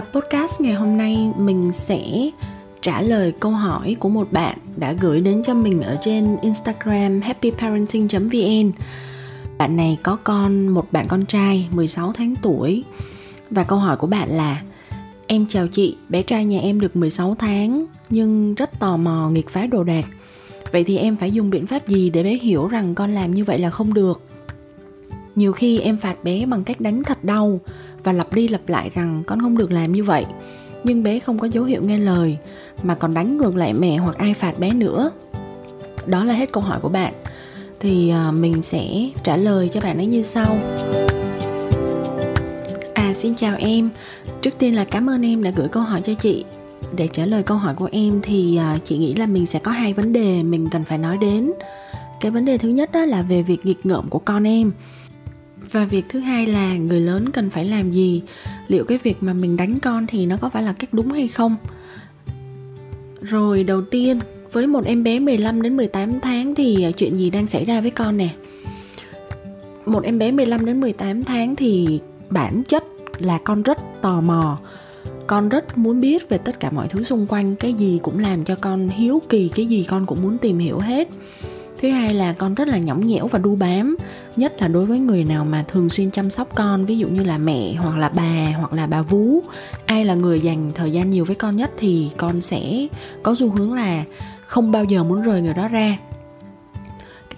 Tập podcast ngày hôm nay mình sẽ trả lời câu hỏi của một bạn đã gửi đến cho mình ở trên Instagram happyparenting.vn. Bạn này có con một bạn con trai 16 tháng tuổi và câu hỏi của bạn là Em chào chị, bé trai nhà em được 16 tháng nhưng rất tò mò nghịch phá đồ đạc. Vậy thì em phải dùng biện pháp gì để bé hiểu rằng con làm như vậy là không được? Nhiều khi em phạt bé bằng cách đánh thật đau và lặp đi lặp lại rằng con không được làm như vậy. Nhưng bé không có dấu hiệu nghe lời, mà còn đánh ngược lại mẹ hoặc ai phạt bé nữa. Đó là hết câu hỏi của bạn. Thì à, mình sẽ trả lời cho bạn ấy như sau à xin chào em. Trước tiên là cảm ơn em đã gửi câu hỏi cho chị. Để trả lời câu hỏi của em thì à, chị nghĩ là mình sẽ có hai vấn đề mình cần phải nói đến. Cái vấn đề thứ nhất đó là về việc nghịch ngợm của con em. Và việc thứ hai là người lớn cần phải làm gì? Liệu cái việc mà mình đánh con thì nó có phải là cách đúng hay không? Rồi đầu tiên, với một em bé 15 đến 18 tháng thì à, chuyện gì đang xảy ra với con nè? Một em bé 15 đến 18 tháng thì bản chất là con rất tò mò con rất muốn biết về tất cả mọi thứ xung quanh cái gì cũng làm cho con hiếu kỳ cái gì con cũng muốn tìm hiểu hết thứ hai là con rất là nhõng nhẽo và đu bám nhất là đối với người nào mà thường xuyên chăm sóc con ví dụ như là mẹ hoặc là bà hoặc là bà vú ai là người dành thời gian nhiều với con nhất thì con sẽ có xu hướng là không bao giờ muốn rời người đó ra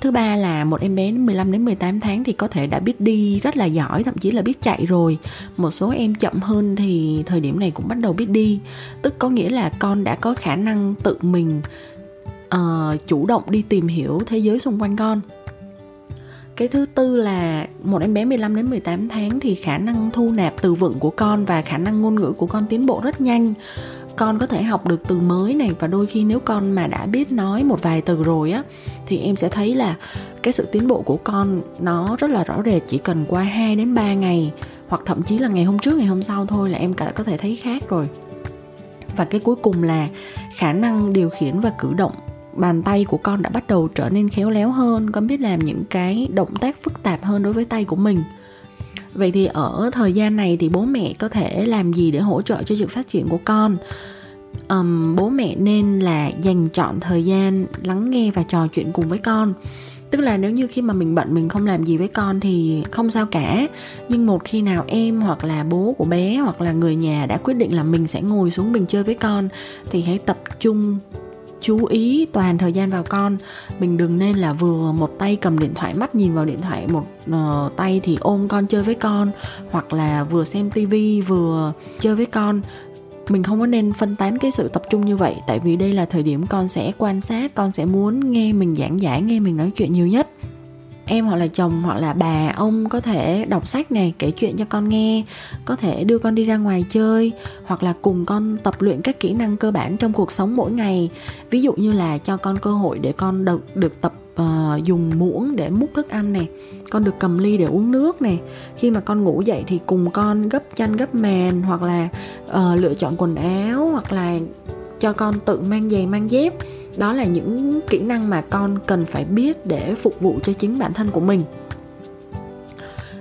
Thứ ba là một em bé 15 đến 18 tháng thì có thể đã biết đi rất là giỏi, thậm chí là biết chạy rồi. Một số em chậm hơn thì thời điểm này cũng bắt đầu biết đi. Tức có nghĩa là con đã có khả năng tự mình uh, chủ động đi tìm hiểu thế giới xung quanh con. Cái thứ tư là một em bé 15 đến 18 tháng thì khả năng thu nạp từ vựng của con và khả năng ngôn ngữ của con tiến bộ rất nhanh. Con có thể học được từ mới này và đôi khi nếu con mà đã biết nói một vài từ rồi á thì em sẽ thấy là cái sự tiến bộ của con nó rất là rõ rệt chỉ cần qua 2 đến 3 ngày hoặc thậm chí là ngày hôm trước ngày hôm sau thôi là em cả có thể thấy khác rồi. Và cái cuối cùng là khả năng điều khiển và cử động bàn tay của con đã bắt đầu trở nên khéo léo hơn con biết làm những cái động tác phức tạp hơn đối với tay của mình. Vậy thì ở thời gian này thì bố mẹ có thể làm gì để hỗ trợ cho sự phát triển của con? Um, bố mẹ nên là dành chọn thời gian lắng nghe và trò chuyện cùng với con. Tức là nếu như khi mà mình bận mình không làm gì với con thì không sao cả. Nhưng một khi nào em hoặc là bố của bé hoặc là người nhà đã quyết định là mình sẽ ngồi xuống mình chơi với con thì hãy tập trung chú ý toàn thời gian vào con. Mình đừng nên là vừa một tay cầm điện thoại mắt nhìn vào điện thoại một uh, tay thì ôm con chơi với con hoặc là vừa xem tivi vừa chơi với con. Mình không có nên phân tán cái sự tập trung như vậy tại vì đây là thời điểm con sẽ quan sát con sẽ muốn nghe mình giảng giải nghe mình nói chuyện nhiều nhất em hoặc là chồng hoặc là bà ông có thể đọc sách này kể chuyện cho con nghe có thể đưa con đi ra ngoài chơi hoặc là cùng con tập luyện các kỹ năng cơ bản trong cuộc sống mỗi ngày. Ví dụ như là cho con cơ hội để con được được tập uh, dùng muỗng để múc thức ăn này con được cầm ly để uống nước này. Khi mà con ngủ dậy thì cùng con gấp chăn gấp màn hoặc là uh, lựa chọn quần áo hoặc là cho con tự mang giày mang dép đó là những kỹ năng mà con cần phải biết để phục vụ cho chính bản thân của mình.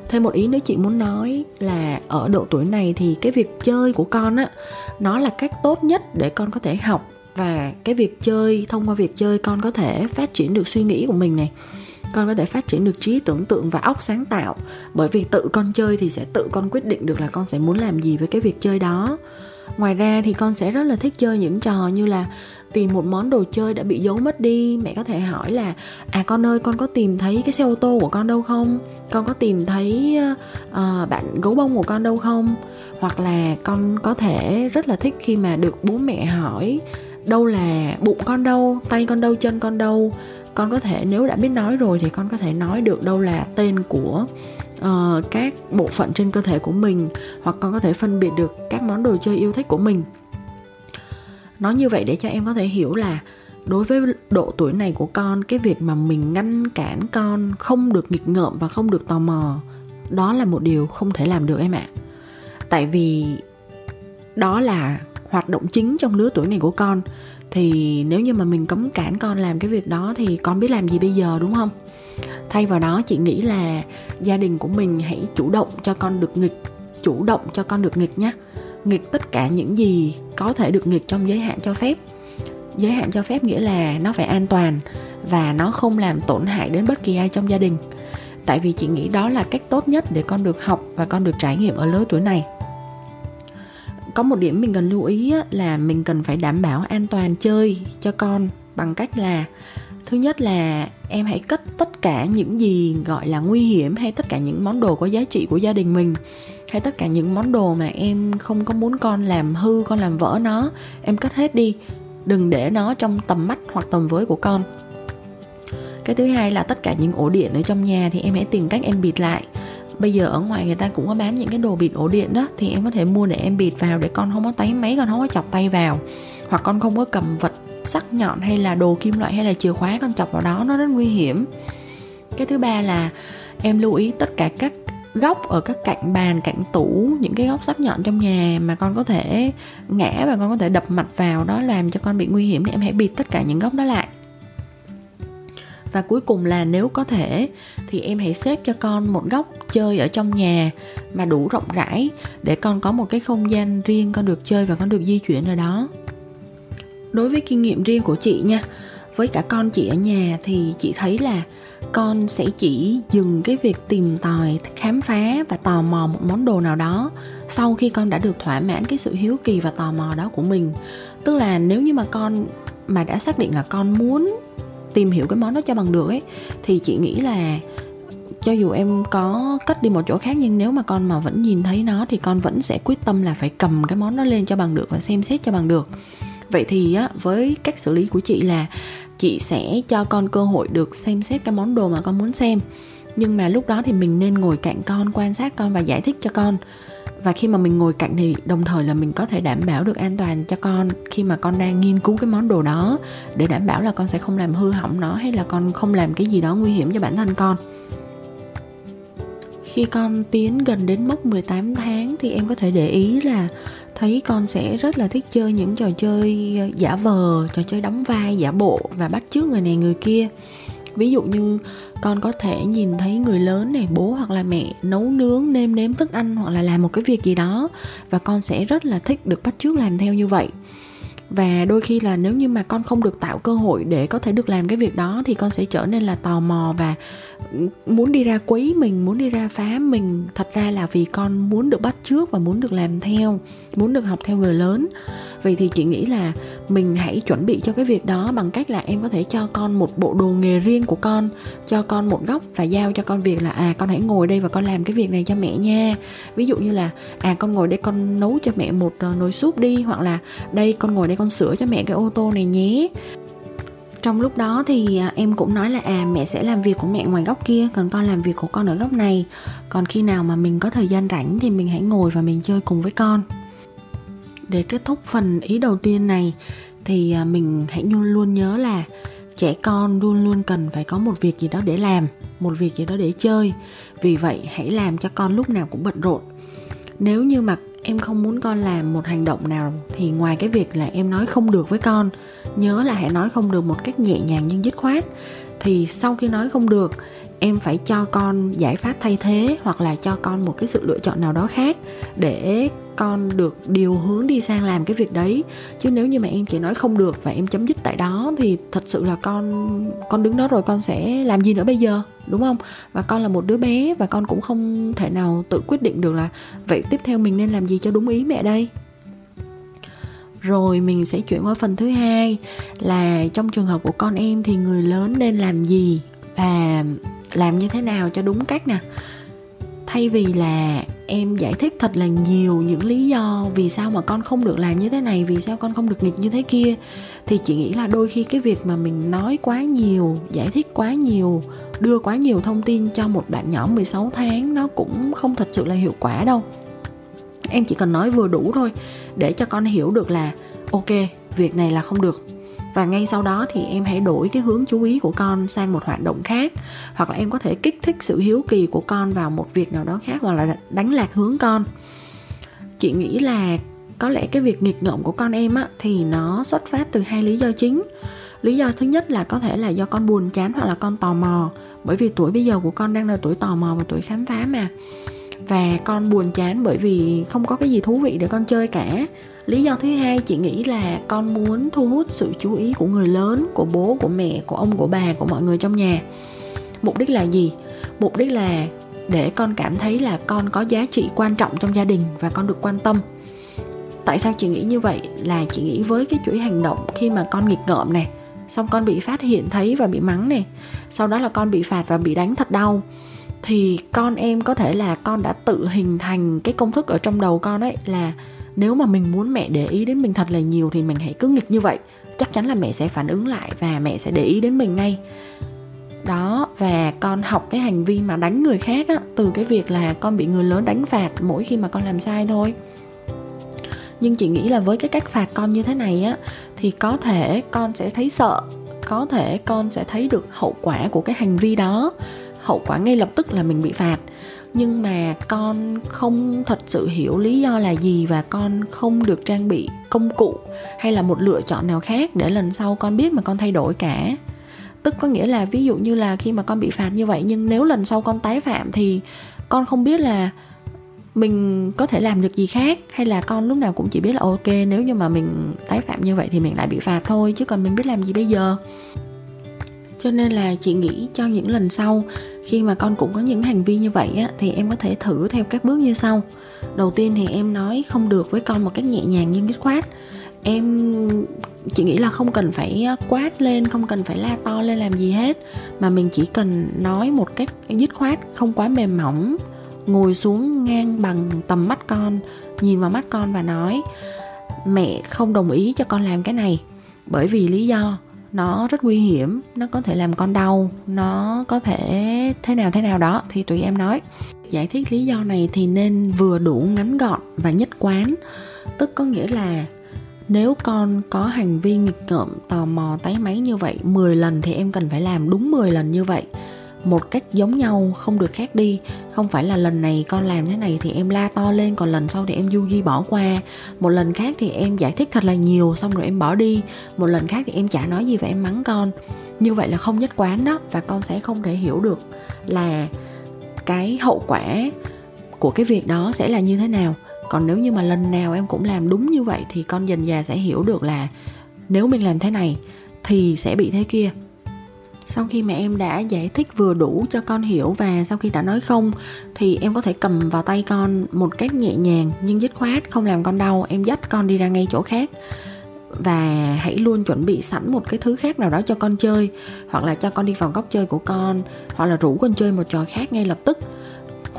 Thêm một ý nữa chị muốn nói là ở độ tuổi này thì cái việc chơi của con á, nó là cách tốt nhất để con có thể học và cái việc chơi, thông qua việc chơi con có thể phát triển được suy nghĩ của mình này. Con có thể phát triển được trí tưởng tượng và óc sáng tạo. Bởi vì tự con chơi thì sẽ tự con quyết định được là con sẽ muốn làm gì với cái việc chơi đó. Ngoài ra thì con sẽ rất là thích chơi những trò như là tìm một món đồ chơi đã bị giấu mất đi mẹ có thể hỏi là à con ơi con có tìm thấy cái xe ô tô của con đâu không? Con có tìm thấy uh, bạn gấu bông của con đâu không? Hoặc là con có thể rất là thích khi mà được bố mẹ hỏi đâu là bụng con đâu? Tay con đâu? Chân con đâu? Con có thể nếu đã biết nói rồi thì con có thể nói được đâu là tên của uh, các bộ phận trên cơ thể của mình hoặc con có thể phân biệt được các món đồ chơi yêu thích của mình nói như vậy để cho em có thể hiểu là đối với độ tuổi này của con, cái việc mà mình ngăn cản con không được nghịch ngợm và không được tò mò, đó là một điều không thể làm được em ạ. Tại vì đó là hoạt động chính trong lứa tuổi này của con. Thì nếu như mà mình cấm cản con làm cái việc đó thì con biết làm gì bây giờ, đúng không? Thay vào đó, chị nghĩ là gia đình của mình hãy chủ động cho con được nghịch, chủ động cho con được nghịch nhé nghịch tất cả những gì có thể được nghịch trong giới hạn cho phép. Giới hạn cho phép nghĩa là nó phải an toàn và nó không làm tổn hại đến bất kỳ ai trong gia đình. Tại vì chị nghĩ đó là cách tốt nhất để con được học và con được trải nghiệm ở lứa tuổi này. Có một điểm mình cần lưu ý là mình cần phải đảm bảo an toàn chơi cho con bằng cách là thứ nhất là em hãy cất tất cả những gì gọi là nguy hiểm hay tất cả những món đồ có giá trị của gia đình mình, hay tất cả những món đồ mà em không có muốn con làm hư, con làm vỡ nó, em cất hết đi. Đừng để nó trong tầm mắt hoặc tầm với của con. Cái thứ hai là tất cả những ổ điện ở trong nhà thì em hãy tìm cách em bịt lại. Bây giờ ở ngoài người ta cũng có bán những cái đồ bịt ổ điện đó, thì em có thể mua để em bịt vào để con không có tay máy, con không có chọc tay vào, hoặc con không có cầm vật sắc nhọn hay là đồ kim loại hay là chìa khóa con chọc vào đó, nó rất nguy hiểm. Cái thứ ba là em lưu ý tất cả các góc ở các cạnh bàn, cạnh tủ, những cái góc sắc nhọn trong nhà mà con có thể ngã và con có thể đập mặt vào, đó làm cho con bị nguy hiểm thì em hãy bịt tất cả những góc đó lại. Và cuối cùng là nếu có thể thì em hãy xếp cho con một góc chơi ở trong nhà mà đủ rộng rãi để con có một cái không gian riêng, con được chơi và con được di chuyển ở đó đối với kinh nghiệm riêng của chị nha, với cả con chị ở nhà thì chị thấy là con sẽ chỉ dừng cái việc tìm tòi, khám phá và tò mò một món đồ nào đó sau khi con đã được thỏa mãn cái sự hiếu kỳ và tò mò đó của mình. Tức là nếu như mà con mà đã xác định là con muốn tìm hiểu cái món đó cho bằng được ấy, thì chị nghĩ là cho dù em có cất đi một chỗ khác nhưng nếu mà con mà vẫn nhìn thấy nó thì con vẫn sẽ quyết tâm là phải cầm cái món đó lên cho bằng được và xem xét cho bằng được vậy thì á, với cách xử lý của chị là chị sẽ cho con cơ hội được xem xét cái món đồ mà con muốn xem. Nhưng mà lúc đó thì mình nên ngồi cạnh con, quan sát con và giải thích cho con. Và khi mà mình ngồi cạnh thì đồng thời là mình có thể đảm bảo được an toàn cho con khi mà con đang nghiên cứu cái món đồ đó, để đảm bảo là con sẽ không làm hư hỏng nó hay là con không làm cái gì đó nguy hiểm cho bản thân con. Khi con tiến gần đến mốc 18 tháng thì em có thể để ý là thấy con sẽ rất là thích chơi những trò chơi ờ, giả vờ, trò chơi đóng vai, giả bộ và bắt chước người này người kia. Ví dụ như con có thể nhìn thấy người lớn này, bố hoặc là mẹ nấu nướng, nêm nếm thức ăn hoặc là làm một cái việc gì đó và con sẽ rất là thích được bắt chước làm theo như vậy. Và đôi khi là nếu như mà con không được tạo cơ hội để có thể được làm cái việc đó thì con sẽ trở nên là tò mò và muốn đi ra quấy mình, muốn đi ra phá mình, thật ra là vì con muốn được bắt trước và muốn được làm theo, muốn được học theo người lớn. Vậy thì chị nghĩ là mình hãy chuẩn bị cho cái việc đó bằng cách là em có thể cho con một bộ đồ nghề riêng của con, cho con một góc và giao cho con việc là à con hãy ngồi đây và con làm cái việc này cho mẹ nha. Ví dụ như là à con ngồi đây con nấu cho mẹ một ờ, nồi súp đi, hoặc là đây con ngồi đây con sửa cho mẹ cái ô tô này nhé trong lúc đó thì à, em cũng nói là à mẹ sẽ làm việc của mẹ ngoài góc kia còn con làm việc của con ở góc này. Còn khi nào mà mình có thời gian rảnh thì mình hãy ngồi và mình chơi cùng với con. Để kết thúc phần ý đầu tiên này thì à, mình hãy luôn luôn nhớ là trẻ con luôn luôn cần phải có một việc gì đó để làm, một việc gì đó để chơi. Vì vậy hãy làm cho con lúc nào cũng bận rộn. Nếu như mà em không muốn con làm một hành động nào thì ngoài cái việc là em nói không được với con, nhớ là hãy nói không được một cách nhẹ nhàng nhưng dứt khoát. Thì sau khi nói không được, em phải cho con giải pháp thay thế hoặc là cho con một cái sự lựa chọn nào đó khác để con được điều hướng đi sang làm cái việc đấy. Chứ nếu như mà em chỉ nói không được và em chấm dứt tại đó thì thật sự là con con đứng đó rồi con sẽ làm gì nữa bây giờ, đúng không? Và con là một đứa bé và con cũng không thể nào tự quyết định được là vậy tiếp theo mình nên làm gì cho đúng ý mẹ đây. Rồi mình sẽ chuyển qua phần thứ hai là trong trường hợp của con em thì người lớn nên làm gì và làm như thế nào cho đúng cách nè thay vì là em giải thích thật là nhiều những lý do vì sao mà con không được làm như thế này, vì sao con không được nghịch như thế kia, thì chị nghĩ là đôi khi cái việc mà mình nói quá nhiều, giải thích quá nhiều, đưa quá nhiều thông tin cho một bạn nhỏ 16 tháng nó cũng không thật sự là hiệu quả đâu. Em chỉ cần nói vừa đủ thôi để cho con hiểu được là, ok, việc này là không được và ngay sau đó thì em hãy đổi cái hướng chú ý của con sang một hoạt động khác. Hoặc là em có thể kích thích sự hiếu kỳ của con vào một việc nào đó khác, hoặc là đánh lạc hướng con. Chị nghĩ là có lẽ cái việc nghịch ngợm của con em á, thì nó xuất phát từ hai lý do chính. Lý do thứ nhất là có thể là do con buồn chán hoặc là con tò mò. Bởi vì tuổi bây giờ của con đang là tuổi tò mò và tuổi khám phá mà và con buồn chán bởi vì không có cái gì thú vị để con chơi cả. Lý do thứ hai, chị nghĩ là con muốn thu hút sự chú ý của người lớn, của bố, của mẹ, của ông, của bà, của mọi người trong nhà. Mục đích là gì? Mục đích là để con cảm thấy là con có giá trị quan trọng trong gia đình và con được quan tâm. Tại sao chị nghĩ như vậy? Là chị nghĩ với cái chuỗi hành động khi mà con nghịch ngợm này xong con bị phát hiện thấy và bị mắng này sau đó là con bị phạt và bị đánh thật đau thì con em có thể là con đã tự hình thành cái công thức ở trong đầu con ấy là nếu mà mình muốn mẹ để ý đến mình thật là nhiều thì mình hãy cứ nghịch như vậy. Chắc chắn là mẹ sẽ phản ứng lại và mẹ sẽ để ý đến mình ngay. Đó và con học cái hành vi mà đánh người khác á, từ cái việc là con bị người lớn đánh phạt mỗi khi mà con làm sai thôi. Nhưng chị nghĩ là với cái cách phạt con như thế này á thì có thể con sẽ thấy sợ có thể con sẽ thấy được hậu quả của cái hành vi đó hậu quả ngay lập tức là mình bị phạt. Nhưng mà con không thật sự hiểu lý do là gì và con không được trang bị công cụ hay là một lựa chọn nào khác để lần sau con biết mà con thay đổi cả. Tức có nghĩa là ví dụ như là khi mà con bị phạt như vậy, nhưng nếu lần sau con tái phạm thì con không biết là mình có thể làm được gì khác hay là con lúc nào cũng chỉ biết là ok, nếu như mà mình tái phạm như vậy thì mình lại bị phạt thôi, chứ còn mình biết làm gì bây giờ. Cho nên là chị nghĩ cho những lần sau khi mà con cũng có những hành vi như vậy á, thì em có thể thử theo các bước như sau. Đầu tiên thì em nói không được với con một cách nhẹ nhàng nhưng dứt khoát. Em chị nghĩ là không cần phải ờ, quát lên không cần phải la to lên làm gì hết mà mình chỉ cần nói một cách dứt khoát không quá mềm mỏng ngồi xuống ngang bằng tầm mắt con nhìn vào mắt con và nói mẹ không đồng ý cho con làm cái này bởi vì lý do nó rất nguy hiểm, nó có thể làm con đau, nó có thể thế nào thế nào đó, thì tụi em nói. Giải thích lý do này thì nên vừa đủ ngắn gọn và nhất quán. Tức có nghĩa là nếu con có hành vi nghịch ngợm, tò mò, tái máy như vậy 10 lần thì em cần phải làm đúng 10 lần như vậy một cách giống nhau, không được khác đi. Không phải là lần này con làm thế này thì em la to lên, còn lần sau thì em du di bỏ qua. Một lần khác thì em giải thích thật là nhiều, xong rồi em bỏ đi. Một lần khác thì em chả nói gì và em mắng con. Như vậy là không nhất quán đó, và con sẽ không thể hiểu được là cái hậu quả của cái việc đó sẽ là như thế nào. Còn nếu như mà lần nào em cũng làm đúng như vậy thì con dần già sẽ hiểu được là nếu mình làm thế này thì sẽ bị thế kia sau khi mà em đã giải thích vừa đủ cho con hiểu và sau khi đã nói không, thì em có thể cầm vào tay con một cách nhẹ nhàng nhưng dứt khoát, không làm con đau. Em dắt con đi ra ngay chỗ khác. Và hãy luôn chuẩn bị sẵn một cái thứ khác nào đó cho con chơi, hoặc là cho con đi vào góc chơi của con, hoặc là rủ con chơi một trò khác ngay lập tức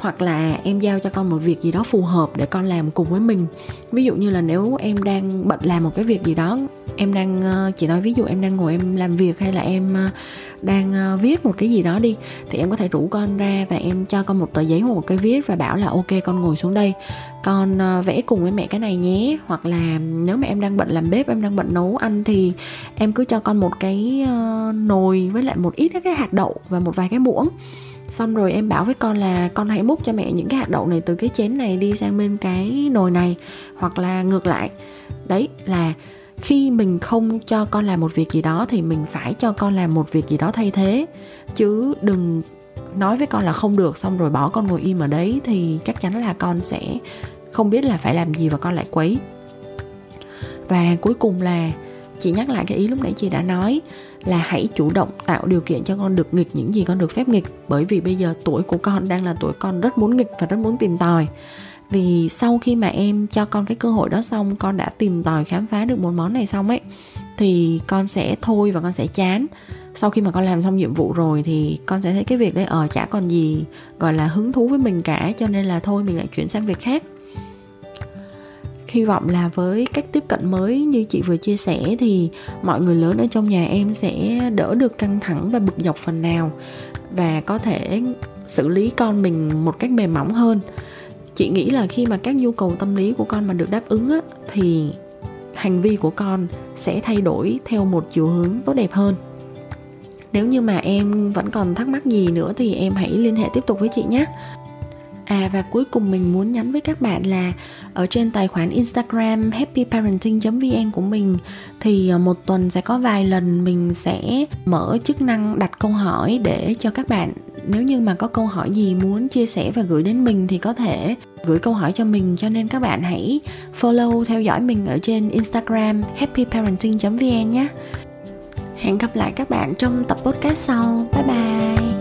hoặc là em giao cho con một việc gì đó phù hợp để con làm cùng với mình. Ví dụ như là nếu em đang bận làm một cái việc gì đó, em đang ờ, chỉ nói ví dụ em đang ngồi em làm việc hay là em ờ, đang ờ, viết một cái gì đó đi, thì em có thể rủ con ra và em cho con một tờ giấy một cái viết và bảo là ok, con ngồi xuống đây, con vẽ cùng với mẹ cái này nhé. Hoặc là nếu mà em đang bận làm bếp, em đang bận nấu ăn thì em cứ cho con một cái nồi với lại một ít cái hạt đậu và một vài cái muỗng xong rồi em bảo với con là con hãy múc cho mẹ những cái hạt đậu này từ cái chén này đi sang bên cái nồi này, hoặc là ngược lại. Đấy, là khi mình không cho con làm một việc gì đó thì mình phải cho con làm một việc gì đó thay thế. Chứ đừng nói với con là không được, xong rồi bỏ con ngồi im ở đấy thì chắc chắn là con sẽ không biết là phải làm gì và con lại quấy. Và cuối cùng là chị nhắc lại cái ý lúc nãy chị đã nói là hãy chủ động tạo điều kiện cho con được nghịch những gì con được phép nghịch. Bởi vì bây giờ tuổi của con đang là tuổi con rất muốn nghịch và rất muốn tìm tòi. Vì sau khi mà em cho con cái cơ hội đó xong con đã tìm tòi khám phá được một món này xong ấy thì con sẽ thôi và con sẽ chán. Sau khi mà con làm xong nhiệm vụ rồi thì con sẽ thấy cái việc đấy ở ờ, chả còn gì gọi là hứng thú với mình cả. Cho nên là thôi mình lại chuyển sang việc khác hy vọng là với cách tiếp cận mới như chị vừa chia sẻ thì mọi người lớn ở trong nhà em sẽ đỡ được căng thẳng và bực dọc phần nào và có thể xử lý con mình một cách mềm mỏng hơn. Chị nghĩ là khi mà các nhu cầu tâm lý của con mà được đáp ứng á, thì hành vi của con sẽ thay đổi theo một chiều hướng tốt đẹp hơn. Nếu như mà em vẫn còn thắc mắc gì nữa thì em hãy liên hệ tiếp tục với chị nhé. À và cuối cùng mình muốn nhắn với các bạn là ở trên tài khoản Instagram happyparenting.vn của mình thì ờ, một tuần sẽ có vài lần mình sẽ mở chức năng đặt câu hỏi để cho các bạn, nếu như mà có câu hỏi gì muốn chia sẻ và gửi đến mình thì có thể gửi câu hỏi cho mình, cho nên các bạn hãy follow, theo dõi mình ở trên Instagram happyparenting.vn nhé. Hẹn gặp lại các bạn trong tập podcast sau. Bye bye.